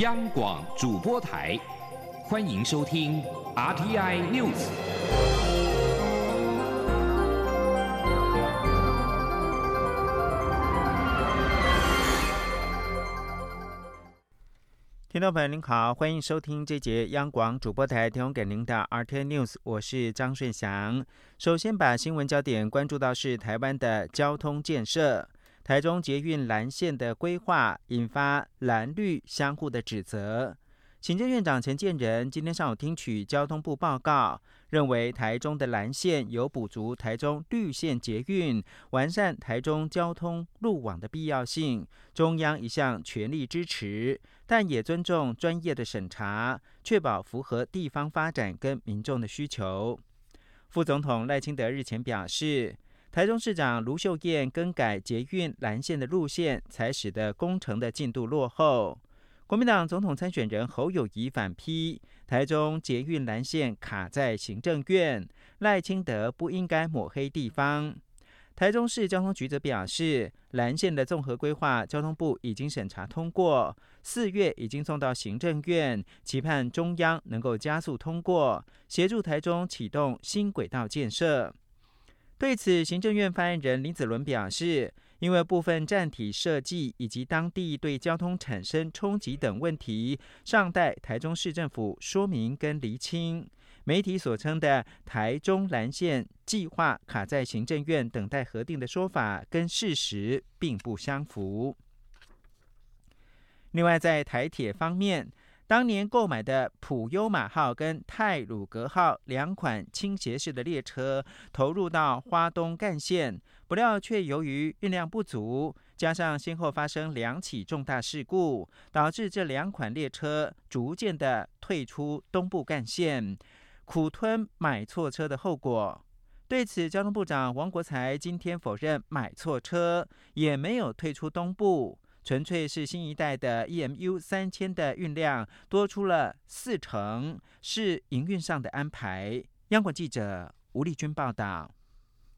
央广主播台，欢迎收听 RTI News。听众朋友您好，欢迎收听这节央广主播台提供给您的 RTI News，我是张顺祥。首先把新闻焦点关注到是台湾的交通建设。台中捷运蓝线的规划引发蓝绿相互的指责。行政院长陈建仁今天上午听取交通部报告，认为台中的蓝线有补足台中绿线捷运、完善台中交通路网的必要性，中央一向全力支持，但也尊重专业的审查，确保符合地方发展跟民众的需求。副总统赖清德日前表示。台中市长卢秀燕更改捷运蓝线的路线，才使得工程的进度落后。国民党总统参选人侯友谊反批台中捷运蓝线卡在行政院，赖清德不应该抹黑地方。台中市交通局则表示，蓝线的综合规划，交通部已经审查通过，四月已经送到行政院，期盼中央能够加速通过，协助台中启动新轨道建设。对此，行政院发言人林子伦表示，因为部分站体设计以及当地对交通产生冲击等问题，尚待台中市政府说明跟厘清。媒体所称的台中蓝线计划卡在行政院等待核定的说法，跟事实并不相符。另外，在台铁方面。当年购买的普悠玛号跟泰鲁格号两款倾斜式的列车投入到花东干线，不料却由于运量不足，加上先后发生两起重大事故，导致这两款列车逐渐的退出东部干线，苦吞买错车的后果。对此，交通部长王国才今天否认买错车，也没有退出东部。纯粹是新一代的 EMU 三千的运量多出了四成，是营运上的安排。央广记者吴丽君报道。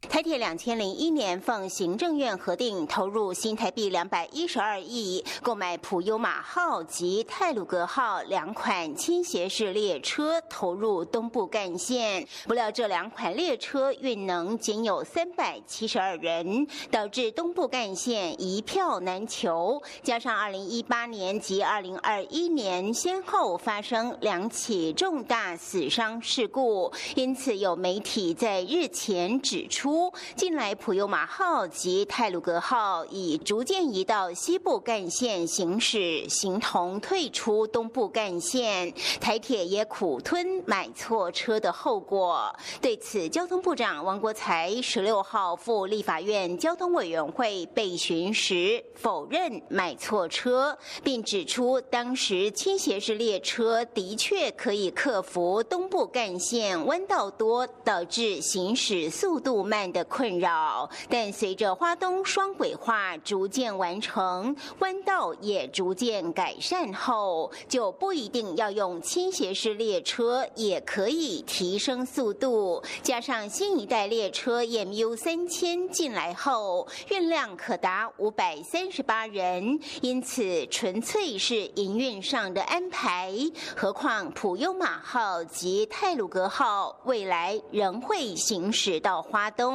台铁两千零一年奉行政院核定，投入新台币两百一十二亿，购买普悠玛号及泰鲁格号两款倾斜式列车，投入东部干线。不料这两款列车运能仅有三百七十二人，导致东部干线一票难求。加上二零一八年及二零二一年先后发生两起重大死伤事故，因此有媒体在日前指出。近来普悠玛号及泰鲁格号已逐渐移到西部干线行驶，形同退出东部干线。台铁也苦吞买错车的后果。对此，交通部长王国才十六号赴立法院交通委员会备询时，否认买错车，并指出当时倾斜式列车的确可以克服东部干线弯道多，导致行驶速度慢。的困扰，但随着花东双轨化逐渐完成，弯道也逐渐改善后，就不一定要用倾斜式列车，也可以提升速度。加上新一代列车 MU 三千进来后，运量可达五百三十八人，因此纯粹是营运上的安排。何况普悠玛号及泰鲁格号未来仍会行驶到花东。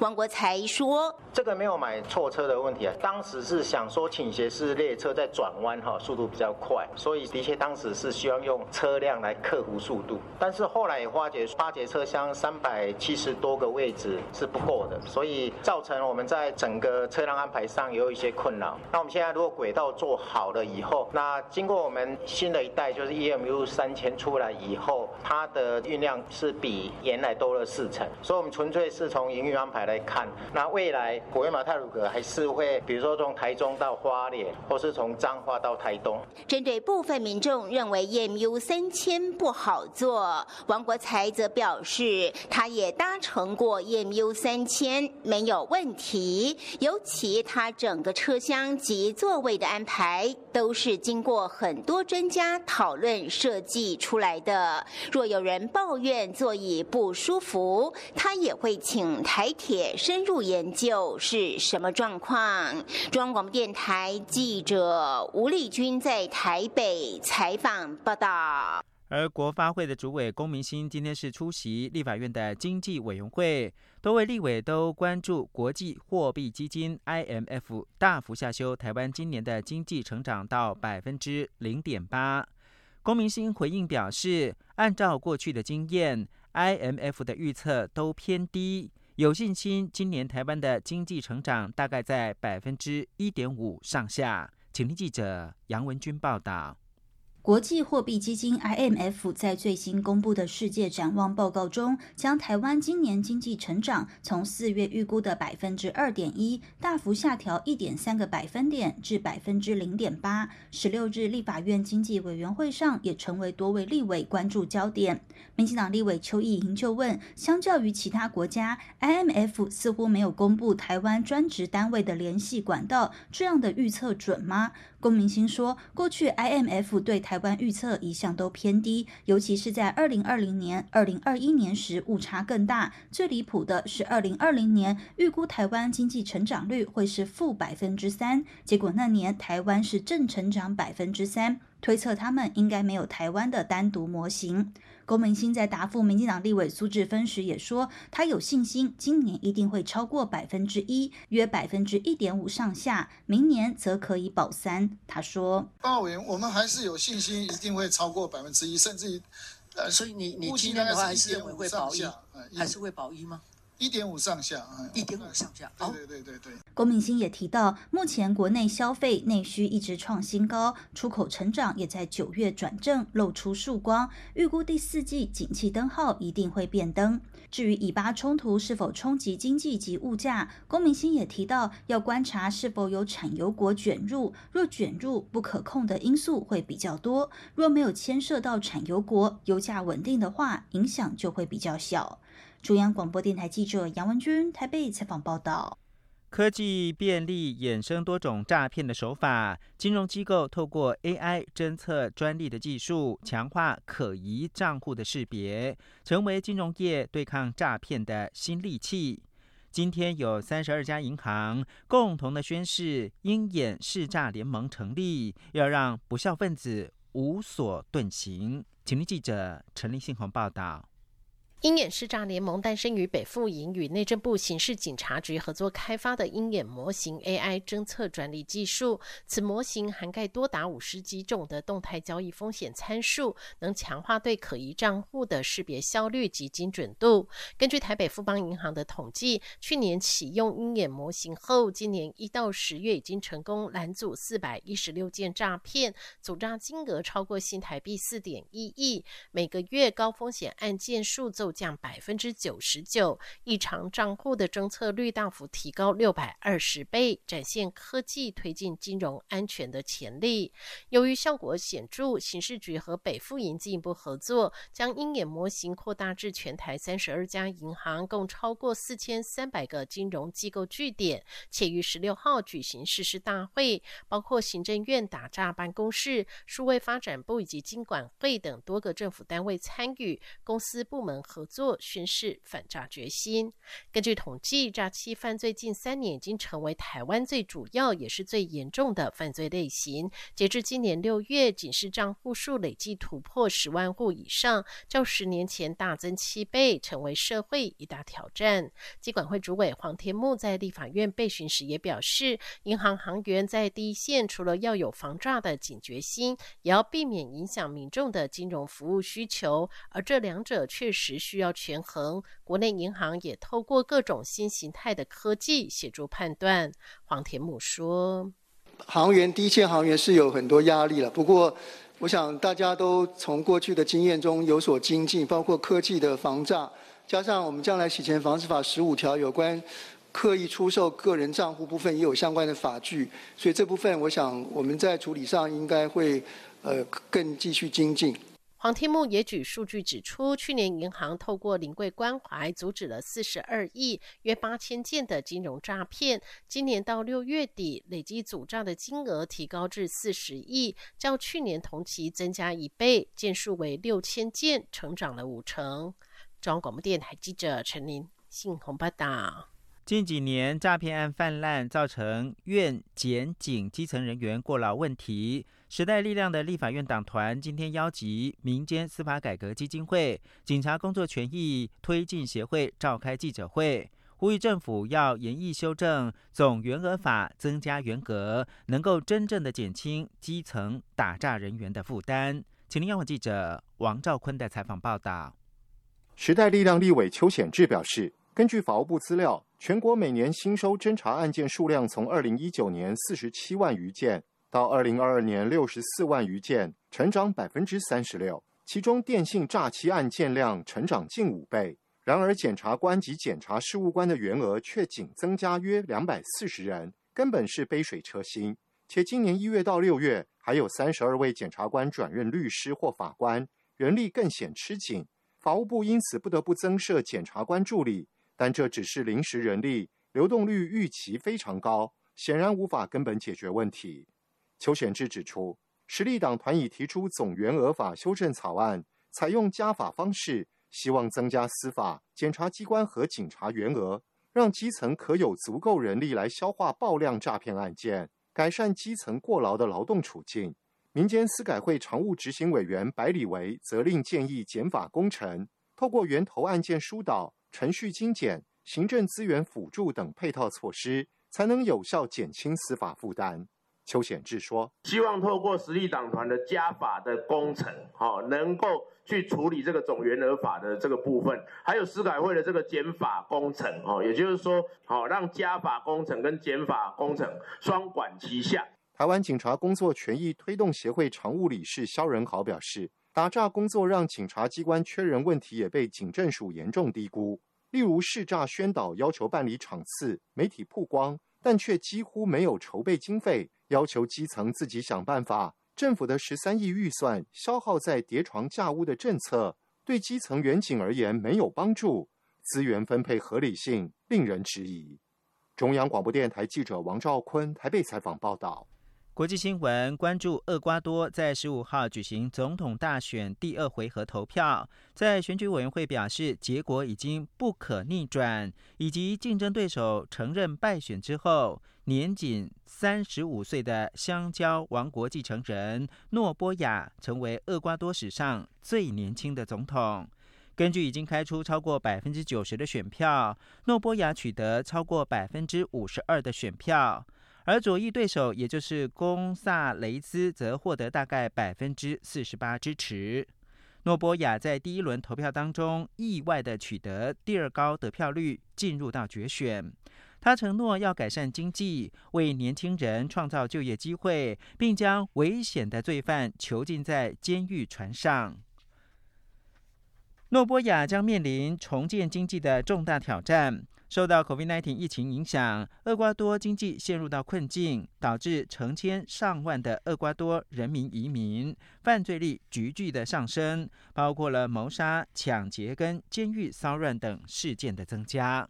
王国才说：“这个没有买错车的问题啊，当时是想说倾斜式列车在转弯哈，速度比较快，所以的确当时是希望用车辆来克服速度。但是后来也发觉八节车厢三百七十多个位置是不够的，所以造成我们在整个车辆安排上也有一些困扰。那我们现在如果轨道做好了以后，那经过我们新的一代就是 EMU 三千出来以后，它的运量是比原来多了四成，所以我们纯粹是从。”营运安排来看，那未来国威马泰鲁格还是会，比如说从台中到花莲，或是从彰化到台东。针对部分民众认为 EMU 三千不好坐，王国才则表示，他也搭乘过 EMU 三千，没有问题。尤其他整个车厢及座位的安排，都是经过很多专家讨论设计出来的。若有人抱怨座椅不舒服，他也会请。台铁深入研究是什么状况？中央广播电台记者吴丽君在台北采访报道。而国发会的主委龚明鑫今天是出席立法院的经济委员会，多位立委都关注国际货币基金 IMF 大幅下修台湾今年的经济成长到百分之零点八。龚明鑫回应表示，按照过去的经验，IMF 的预测都偏低，有信心今年台湾的经济成长大概在百分之一点五上下。请听记者杨文军报道。国际货币基金 IMF 在最新公布的世界展望报告中，将台湾今年经济成长从四月预估的百分之二点一大幅下调一点三个百分点至百分之零点八。十六日立法院经济委员会上也成为多位立委关注焦点。民进党立委邱意莹就问：相较于其他国家，IMF 似乎没有公布台湾专职单位的联系管道，这样的预测准吗？龚明星说，过去 IMF 对台湾预测一向都偏低，尤其是在二零二零年、二零二一年时误差更大。最离谱的是二零二零年预估台湾经济成长率会是负百分之三，结果那年台湾是正成长百分之三。推测他们应该没有台湾的单独模型。龚明鑫在答复民进党立委苏志芬时也说，他有信心今年一定会超过百分之一，约百分之一点五上下，明年则可以保三。他说：“报告委员，我们还是有信心一定会超过百分之一，甚至于，呃，所以你你今年的话还是认为会保一，还是会保一吗？”一点五上下，一点五上下。对对对对对。郭明星也提到，目前国内消费内需一直创新高，出口成长也在九月转正，露出曙光。预估第四季景气灯号一定会变灯。至于以巴冲突是否冲击经济及物价，郭明星也提到，要观察是否有产油国卷入。若卷入，不可控的因素会比较多；若没有牵涉到产油国，油价稳定的话，影响就会比较小。中央广播电台记者杨文君台北采访报道：科技便利衍生多种诈骗的手法，金融机构透过 AI 侦测专利的技术，强化可疑账户的识别，成为金融业对抗诈骗的新利器。今天有三十二家银行共同的宣誓，鹰眼试诈联盟成立，要让不孝分子无所遁形。请听记者陈立信鸿报道。鹰眼视诈联盟诞生于北富营与内政部刑事警察局合作开发的鹰眼模型 AI 侦测专利技术。此模型涵盖多达五十几种的动态交易风险参数，能强化对可疑账户的识别效率及精准度。根据台北富邦银行的统计，去年启用鹰眼模型后，今年一到十月已经成功拦阻四百一十六件诈骗，阻诈金额超过新台币四点一亿。每个月高风险案件数降百分之九十九，异常账户的侦测率大幅提高六百二十倍，展现科技推进金融安全的潜力。由于效果显著，刑事局和北富银进一步合作，将鹰眼模型扩大至全台三十二家银行，共超过四千三百个金融机构据点，且于十六号举行誓师大会，包括行政院打诈办公室、数位发展部以及金管会等多个政府单位参与，公司部门和。合作宣示反诈决心。根据统计，诈欺犯罪近三年已经成为台湾最主要也是最严重的犯罪类型。截至今年六月，警示账户数累计突破十万户以上，较十年前大增七倍，成为社会一大挑战。机管会主委黄天木在立法院备询时也表示，银行行员在第一线，除了要有防诈的警觉心，也要避免影响民众的金融服务需求，而这两者确实。需要权衡，国内银行也透过各种新形态的科技协助判断。黄田母说：“行员低线行员是有很多压力了，不过我想大家都从过去的经验中有所精进，包括科技的防诈，加上我们将来洗钱防治法十五条有关刻意出售个人账户部分也有相关的法据，所以这部分我想我们在处理上应该会呃更继续精进。”黄天木也举数据指出，去年银行透过临柜关怀阻止了四十二亿约八千件的金融诈骗，今年到六月底累计阻诈的金额提高至四十亿，较去年同期增加一倍，件数为六千件，成长了五成。中央广播电台记者陈琳信鸿报道。近几年诈骗案泛滥，造成院检警基层人员过劳问题。时代力量的立法院党团今天邀集民间司法改革基金会、警察工作权益推进协会召开记者会，呼吁政府要严议修正总员额法，增加员额，能够真正的减轻基层打诈人员的负担。请听央广记者王兆坤的采访报道。时代力量立委邱显志表示。根据法务部资料，全国每年新收侦查案件数量从二零一九年四十七万余件，到二零二二年六十四万余件，成长百分之三十六。其中电信诈欺案件量成长近五倍。然而，检察官及检察事务官的员额却仅增加约两百四十人，根本是杯水车薪。且今年一月到六月，还有三十二位检察官转任律师或法官，人力更显吃紧。法务部因此不得不增设检察官助理。但这只是临时人力，流动率预期非常高，显然无法根本解决问题。邱显志指出，实力党团已提出总员额法修正草案，采用加法方式，希望增加司法、检察机关和警察员额，让基层可有足够人力来消化爆量诈骗案件，改善基层过劳的劳动处境。民间司改会常务执行委员白里维责令建议减法工程，透过源头案件疏导。程序精简、行政资源辅助等配套措施，才能有效减轻司法负担。邱显志说：“希望透过实力党团的加法的工程，好，能够去处理这个总员额法的这个部分，还有司改会的这个减法工程，哦，也就是说，好让加法工程跟减法工程双管齐下。”台湾警察工作权益推动协会常务理事肖仁豪表示。打诈工作让警察机关缺人问题也被警政署严重低估。例如市诈宣导要求办理场次、媒体曝光，但却几乎没有筹备经费，要求基层自己想办法。政府的十三亿预算消耗在叠床架屋的政策，对基层员警而言没有帮助，资源分配合理性令人质疑。中央广播电台记者王兆坤台北采访报道。国际新闻关注：厄瓜多在十五号举行总统大选第二回合投票，在选举委员会表示结果已经不可逆转，以及竞争对手承认败选之后，年仅三十五岁的香蕉王国继承人诺波亚成为厄瓜多史上最年轻的总统。根据已经开出超过百分之九十的选票，诺波亚取得超过百分之五十二的选票。而左翼对手，也就是贡萨雷斯，则获得大概百分之四十八支持。诺波亚在第一轮投票当中意外的取得第二高得票率，进入到决选。他承诺要改善经济，为年轻人创造就业机会，并将危险的罪犯囚禁在监狱船上。诺波亚将面临重建经济的重大挑战。受到 COVID-19 疫情影响，厄瓜多经济陷入到困境，导致成千上万的厄瓜多人民移民，犯罪率急剧的上升，包括了谋杀、抢劫跟监狱骚乱等事件的增加。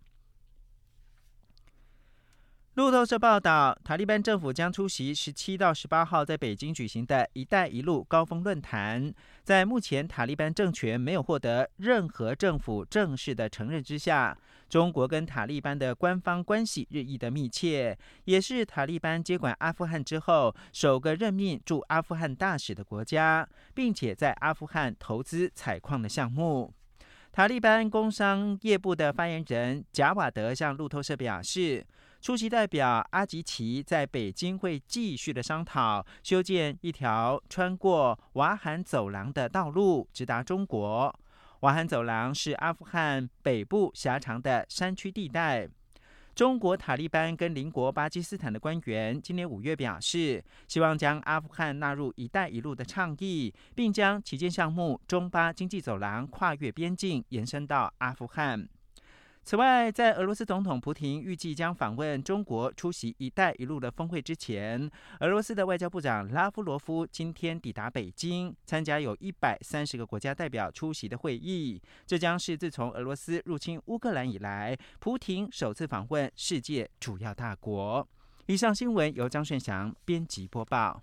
路透社报道，塔利班政府将出席十七到十八号在北京举行的一带一路高峰论坛。在目前塔利班政权没有获得任何政府正式的承认之下，中国跟塔利班的官方关系日益的密切，也是塔利班接管阿富汗之后首个任命驻阿富汗大使的国家，并且在阿富汗投资采矿的项目。塔利班工商业部的发言人贾瓦德向路透社表示。出席代表阿吉奇在北京会继续的商讨修建一条穿过瓦罕走廊的道路，直达中国。瓦罕走廊是阿富汗北部狭长的山区地带。中国塔利班跟邻国巴基斯坦的官员今年五月表示，希望将阿富汗纳入“一带一路”的倡议，并将旗舰项目中巴经济走廊跨越边境延伸到阿富汗。此外，在俄罗斯总统普京预计将访问中国出席“一带一路”的峰会之前，俄罗斯的外交部长拉夫罗夫今天抵达北京，参加有一百三十个国家代表出席的会议。这将是自从俄罗斯入侵乌克兰以来，普京首次访问世界主要大国。以上新闻由张顺祥编辑播报。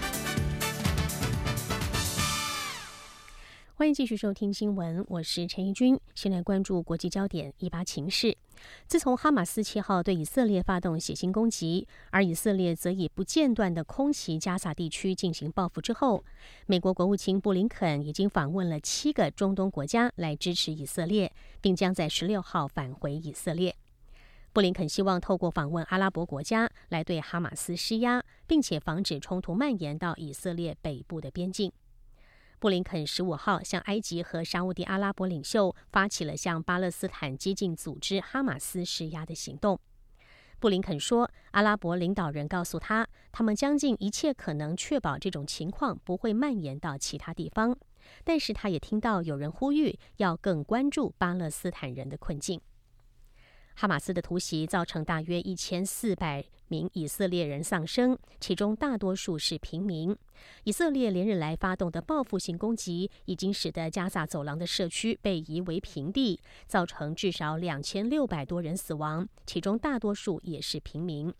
欢迎继续收听新闻，我是陈怡君。先来关注国际焦点，以巴情势。自从哈马斯七号对以色列发动血腥攻击，而以色列则以不间断的空袭加萨地区进行报复之后，美国国务卿布林肯已经访问了七个中东国家来支持以色列，并将在十六号返回以色列。布林肯希望透过访问阿拉伯国家来对哈马斯施压，并且防止冲突蔓延到以色列北部的边境。布林肯十五号向埃及和沙地阿拉伯领袖发起了向巴勒斯坦激进组织哈马斯施压的行动。布林肯说，阿拉伯领导人告诉他，他们将尽一切可能确保这种情况不会蔓延到其他地方。但是，他也听到有人呼吁要更关注巴勒斯坦人的困境。哈马斯的突袭造成大约一千四百名以色列人丧生，其中大多数是平民。以色列连日来发动的报复性攻击，已经使得加萨走廊的社区被夷为平地，造成至少两千六百多人死亡，其中大多数也是平民。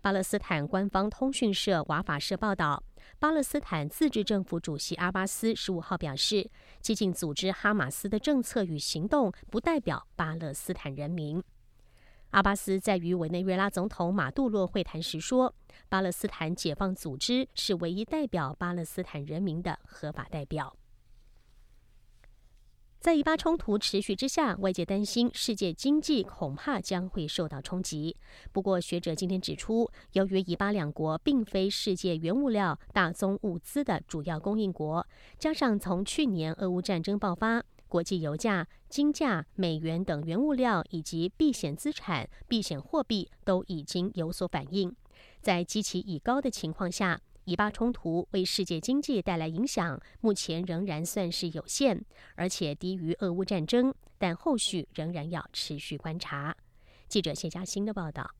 巴勒斯坦官方通讯社瓦法社报道，巴勒斯坦自治政府主席阿巴斯十五号表示，激进组织哈马斯的政策与行动不代表巴勒斯坦人民。阿巴斯在与委内瑞拉总统马杜罗会谈时说，巴勒斯坦解放组织是唯一代表巴勒斯坦人民的合法代表。在以巴冲突持续之下，外界担心世界经济恐怕将会受到冲击。不过，学者今天指出，由于以巴两国并非世界原物料大宗物资的主要供应国，加上从去年俄乌战争爆发，国际油价、金价、美元等原物料以及避险资产、避险货币都已经有所反应，在基期已高的情况下。以巴冲突为世界经济带来影响，目前仍然算是有限，而且低于俄乌战争，但后续仍然要持续观察。记者谢佳欣的报道。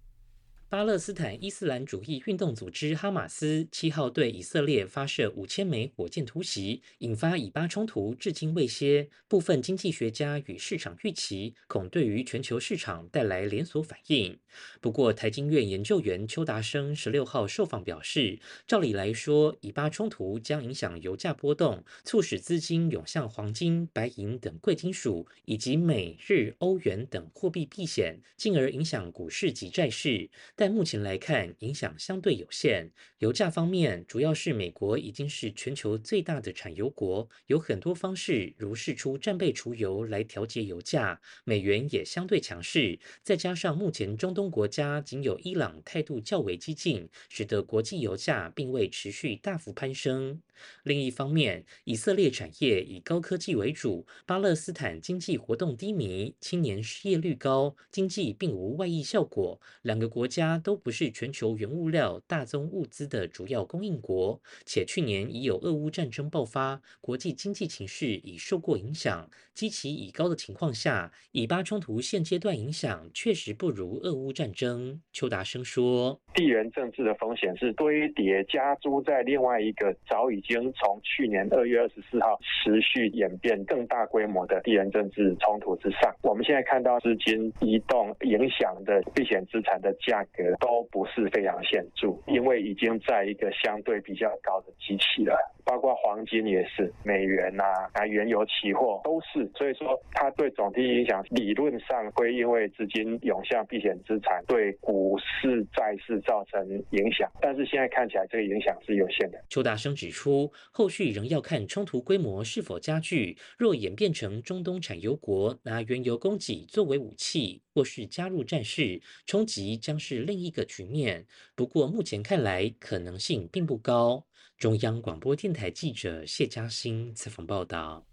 巴勒斯坦伊斯兰主义运动组织哈马斯七号对以色列发射五千枚火箭突袭，引发以巴冲突至今未歇。部分经济学家与市场预期，恐对于全球市场带来连锁反应。不过，台经院研究员邱达生十六号受访表示，照理来说，以巴冲突将影响油价波动，促使资金涌向黄金、白银等贵金属，以及美日欧元等货币避险，进而影响股市及债市。但目前来看，影响相对有限。油价方面，主要是美国已经是全球最大的产油国，有很多方式，如释出战备储油来调节油价。美元也相对强势，再加上目前中东国家仅有伊朗态度较为激进，使得国际油价并未持续大幅攀升。另一方面，以色列产业以高科技为主，巴勒斯坦经济活动低迷，青年失业率高，经济并无外溢效果。两个国家都不是全球原物料大宗物资的主要供应国，且去年已有俄乌战争爆发，国际经济情势已受过影响。基期已高的情况下，以巴冲突现阶段影响确实不如俄乌战争。邱达生说：“地缘政治的风险是堆叠加诸在另外一个早已。”经从去年二月二十四号持续演变更大规模的地缘政治冲突之上，我们现在看到资金移动影响的避险资产的价格都不是非常显著，因为已经在一个相对比较高的机器了。包括黄金也是，美元呐啊，原油期货都是，所以说它对总体影响理论上会因为资金涌向避险资产，对股市债市造成影响，但是现在看起来这个影响是有限的。邱大生指出，后续仍要看冲突规模是否加剧，若演变成中东产油国拿原油供给作为武器，或是加入战事，冲击将是另一个局面。不过目前看来可能性并不高。中央广播电台记者谢嘉欣采访报道。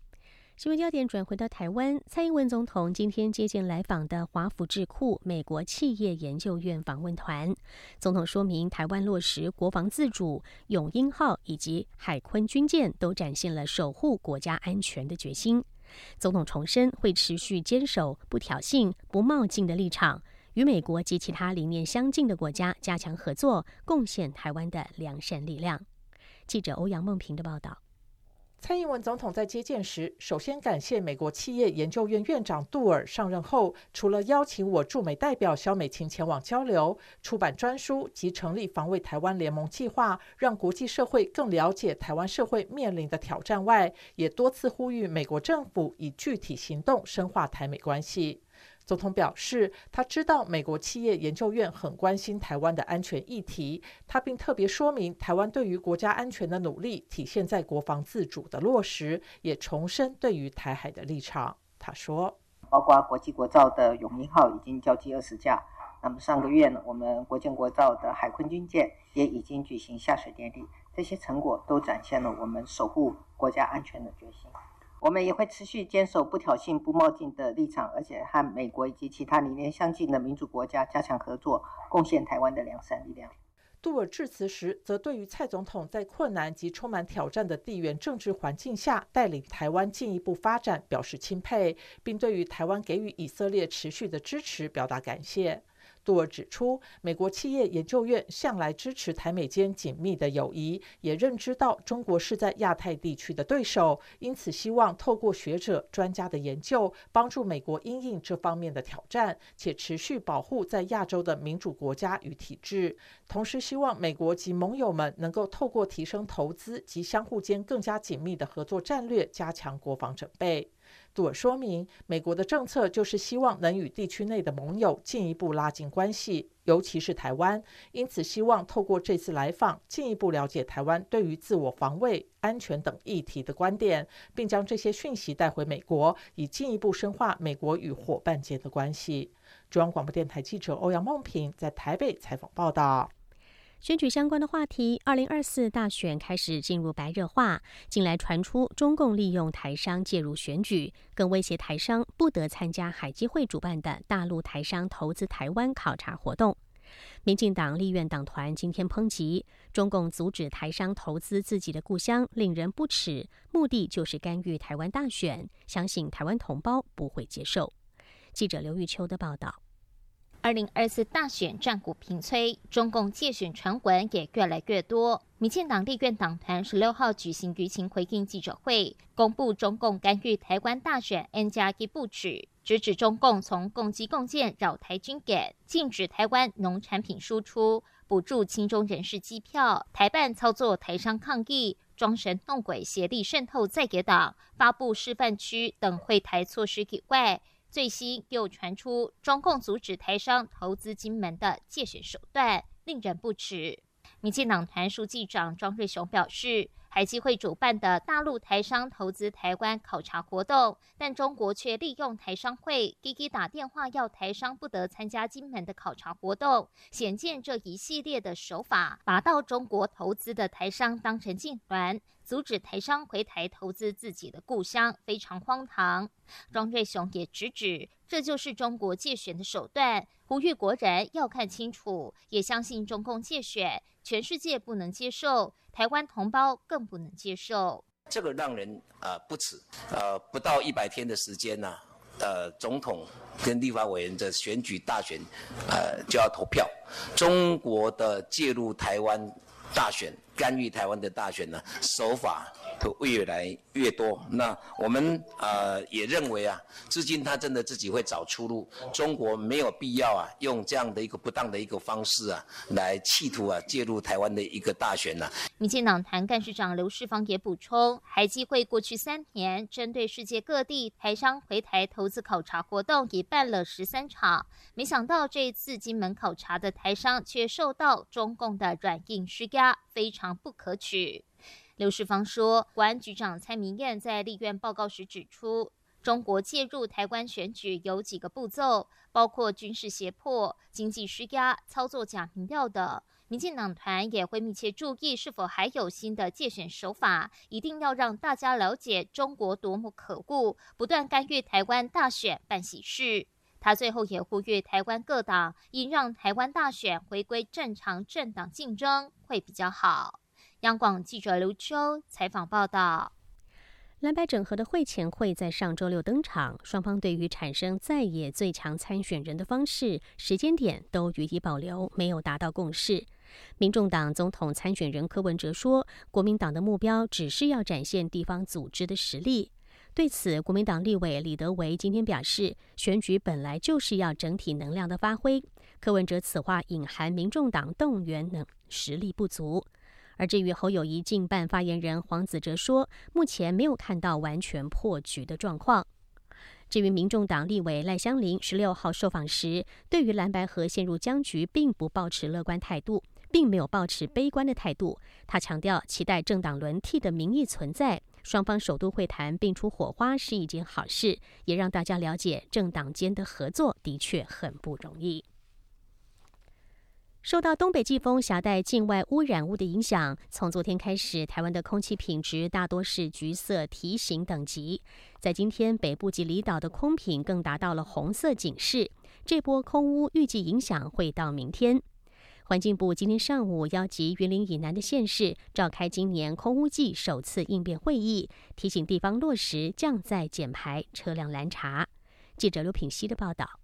新闻焦点转回到台湾，蔡英文总统今天接见来访的华府智库美国企业研究院访问团。总统说明，台湾落实国防自主，永鹰号以及海坤军舰都展现了守护国家安全的决心。总统重申，会持续坚守不挑衅、不冒进的立场，与美国及其他理念相近的国家加强合作，贡献台湾的良善力量。记者欧阳梦平的报道。蔡英文总统在接见时，首先感谢美国企业研究院院长杜尔上任后，除了邀请我驻美代表肖美琴前往交流、出版专书及成立防卫台湾联盟计划，让国际社会更了解台湾社会面临的挑战外，也多次呼吁美国政府以具体行动深化台美关系。总统表示，他知道美国企业研究院很关心台湾的安全议题，他并特别说明台湾对于国家安全的努力体现在国防自主的落实，也重申对于台海的立场。他说，包括国际国造的永鹰号已经交机二十架，那么上个月呢，我们国建国造的海坤军舰也已经举行下水典礼，这些成果都展现了我们守护国家安全的决心。我们也会持续坚守不挑衅、不冒进的立场，而且和美国以及其他理念相近的民主国家加强合作，贡献台湾的良善力量。杜尔致辞时，则对于蔡总统在困难及充满挑战的地缘政治环境下带领台湾进一步发展表示钦佩，并对于台湾给予以色列持续的支持表达感谢。杜尔指出，美国企业研究院向来支持台美间紧密的友谊，也认知到中国是在亚太地区的对手，因此希望透过学者专家的研究，帮助美国应应这方面的挑战，且持续保护在亚洲的民主国家与体制。同时，希望美国及盟友们能够透过提升投资及相互间更加紧密的合作战略，加强国防准备。杜尔说明，美国的政策就是希望能与地区内的盟友进一步拉近关系，尤其是台湾。因此，希望透过这次来访，进一步了解台湾对于自我防卫、安全等议题的观点，并将这些讯息带回美国，以进一步深化美国与伙伴间的关系。中央广播电台记者欧阳梦平在台北采访报道。选举相关的话题，二零二四大选开始进入白热化。近来传出中共利用台商介入选举，更威胁台商不得参加海基会主办的大陆台商投资台湾考察活动。民进党立院党团今天抨击中共阻止台商投资自己的故乡，令人不齿，目的就是干预台湾大选，相信台湾同胞不会接受。记者刘玉秋的报道。二零二四大选战鼓频催，中共借选传闻也越来越多。民进党立院党团十六号举行舆情回应记者会，公布中共干预台湾大选 N 加一布局，直指中共从共机共建扰台军演，禁止台湾农产品输出，补助亲中人士机票，台办操作台商抗议，装神弄鬼，协力渗透在野党，发布示范区等会台措施以外。最新又传出中共阻止台商投资金门的借选手段，令人不齿。民进党团书记长庄瑞雄表示。海基会主办的大陆台商投资台湾考察活动，但中国却利用台商会滴滴打电话要台商不得参加金门的考察活动，显见这一系列的手法，把到中国投资的台商当成禁团，阻止台商回台投资自己的故乡，非常荒唐。庄瑞雄也直指，这就是中国借选的手段，呼吁国人要看清楚，也相信中共借选，全世界不能接受。台湾同胞更不能接受，这个让人呃不耻。呃，不到一百天的时间呢，呃，总统跟立法委员的选举大选，呃，就要投票。中国的介入台湾大选、干预台湾的大选呢，手法。会越来越多。那我们呃也认为啊，至今他真的自己会找出路。中国没有必要啊，用这样的一个不当的一个方式啊，来企图啊介入台湾的一个大选呢。民进党团干事长刘世芳也补充，海基会过去三年针对世界各地台商回台投资考察活动已办了十三场，没想到这一次金门考察的台商却受到中共的软硬施压，非常不可取。刘世芳说，国安局长蔡明燕在立院报告时指出，中国介入台湾选举有几个步骤，包括军事胁迫、经济施压、操作假民调等。民进党团也会密切注意是否还有新的借选手法，一定要让大家了解中国多么可恶，不断干预台湾大选办喜事。他最后也呼吁台湾各党应让台湾大选回归正常政党竞争，会比较好。央广记者刘秋采访报道：蓝白整合的会前会在上周六登场，双方对于产生在野最强参选人的方式、时间点都予以保留，没有达到共识。民众党总统参选人柯文哲说，国民党的目标只是要展现地方组织的实力。对此，国民党立委李德维今天表示，选举本来就是要整体能量的发挥。柯文哲此话隐含民众党动员能实力不足。而至于侯友谊近办发言人黄子哲说，目前没有看到完全破局的状况。至于民众党立委赖香林十六号受访时，对于蓝白河陷入僵局，并不抱持乐观态度，并没有抱持悲观的态度。他强调，期待政党轮替的民意存在，双方首都会谈并出火花是一件好事，也让大家了解政党间的合作的确很不容易。受到东北季风携带境外污染物的影响，从昨天开始，台湾的空气品质大多是橘色提醒等级。在今天，北部及离岛的空品更达到了红色警示。这波空污预计影响会到明天。环境部今天上午邀集云林以南的县市召开今年空污季首次应变会议，提醒地方落实降载减排、车辆拦查。记者刘品希的报道。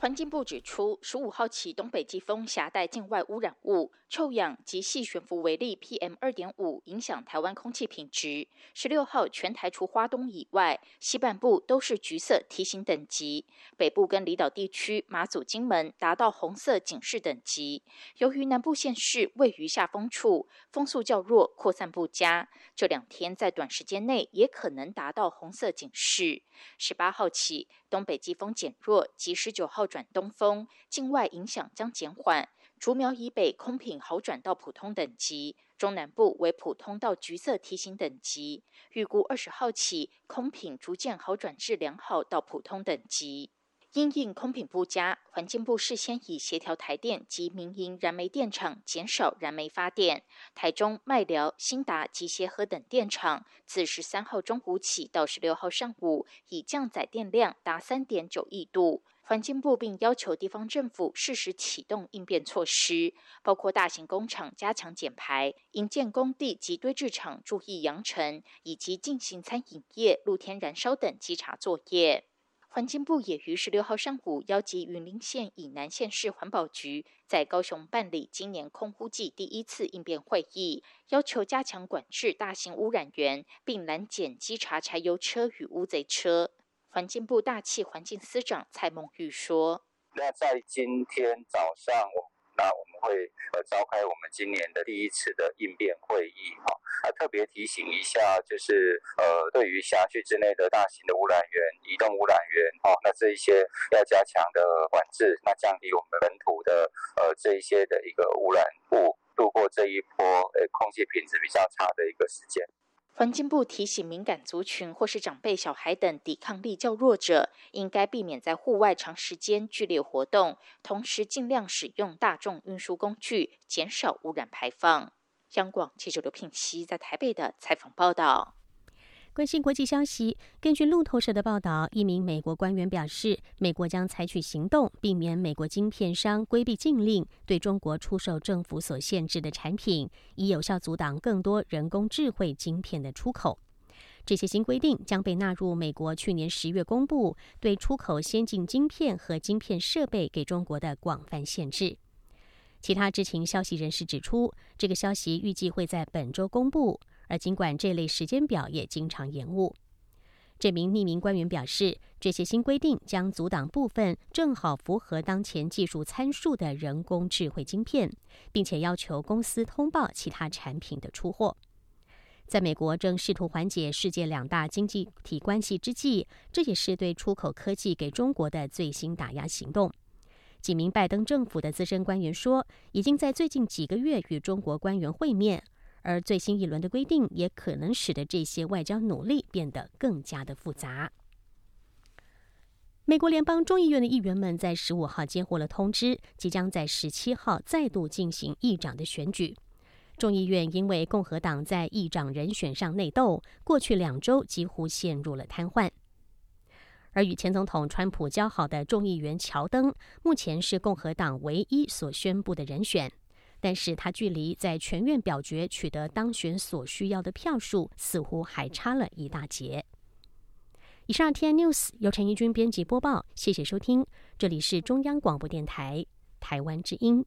环境部指出，十五号起，东北季风携带境外污染物、臭氧及细悬浮微粒 （PM 二点五）影响台湾空气品质。十六号，全台除花东以外，西半部都是橘色提醒等级，北部跟离岛地区马祖、金门达到红色警示等级。由于南部县市位于下风处，风速较弱，扩散不佳，这两天在短时间内也可能达到红色警示。十八号起，东北季风减弱，及十九号转东风，境外影响将减缓。竹苗以北空品好转到普通等级，中南部为普通到橘色提醒等级。预估二十号起，空品逐渐好转至良好到普通等级。因应空品不佳，环境部事先已协调台电及民营燃煤电厂减少燃煤发电。台中、麦寮、新达及协和等电厂自十三号中午起到十六号上午，已降载电量达三点九亿度。环境部并要求地方政府适时启动应变措施，包括大型工厂加强减排、营建工地及堆置场注意扬尘，以及进行餐饮业、露天燃烧等稽查作业。环境部也于十六号上午邀集云林县以南县市环保局，在高雄办理今年空污季第一次应变会议，要求加强管制大型污染源，并拦检稽查柴油车与乌贼车。环境部大气环境司长蔡梦玉说：“那在今天早上，我。”那我们会呃召开我们今年的第一次的应变会议哈，啊特别提醒一下，就是呃对于辖区之内的大型的污染源、移动污染源哦，那这一些要加强的管制，那降低我们本土的呃这一些的一个污染物，度过这一波呃空气品质比较差的一个时间。环境部提醒敏感族群或是长辈、小孩等抵抗力较弱者，应该避免在户外长时间剧烈活动，同时尽量使用大众运输工具，减少污染排放。央广记者刘聘熙在台北的采访报道。关心国际消息，根据路透社的报道，一名美国官员表示，美国将采取行动，避免美国晶片商规避禁令，对中国出售政府所限制的产品，以有效阻挡更多人工智慧晶片的出口。这些新规定将被纳入美国去年十月公布对出口先进晶片和晶片设备给中国的广泛限制。其他知情消息人士指出，这个消息预计会在本周公布。而尽管这类时间表也经常延误，这名匿名官员表示，这些新规定将阻挡部分正好符合当前技术参数的人工智慧晶片，并且要求公司通报其他产品的出货。在美国正试图缓解世界两大经济体关系之际，这也是对出口科技给中国的最新打压行动。几名拜登政府的资深官员说，已经在最近几个月与中国官员会面。而最新一轮的规定也可能使得这些外交努力变得更加的复杂。美国联邦众议院的议员们在十五号接获了通知，即将在十七号再度进行议长的选举。众议院因为共和党在议长人选上内斗，过去两周几乎陷入了瘫痪。而与前总统川普交好的众议员乔登，目前是共和党唯一所宣布的人选。但是他距离在全院表决取得当选所需要的票数，似乎还差了一大截。以上 T N News 由陈怡君编辑播报，谢谢收听，这里是中央广播电台台湾之音。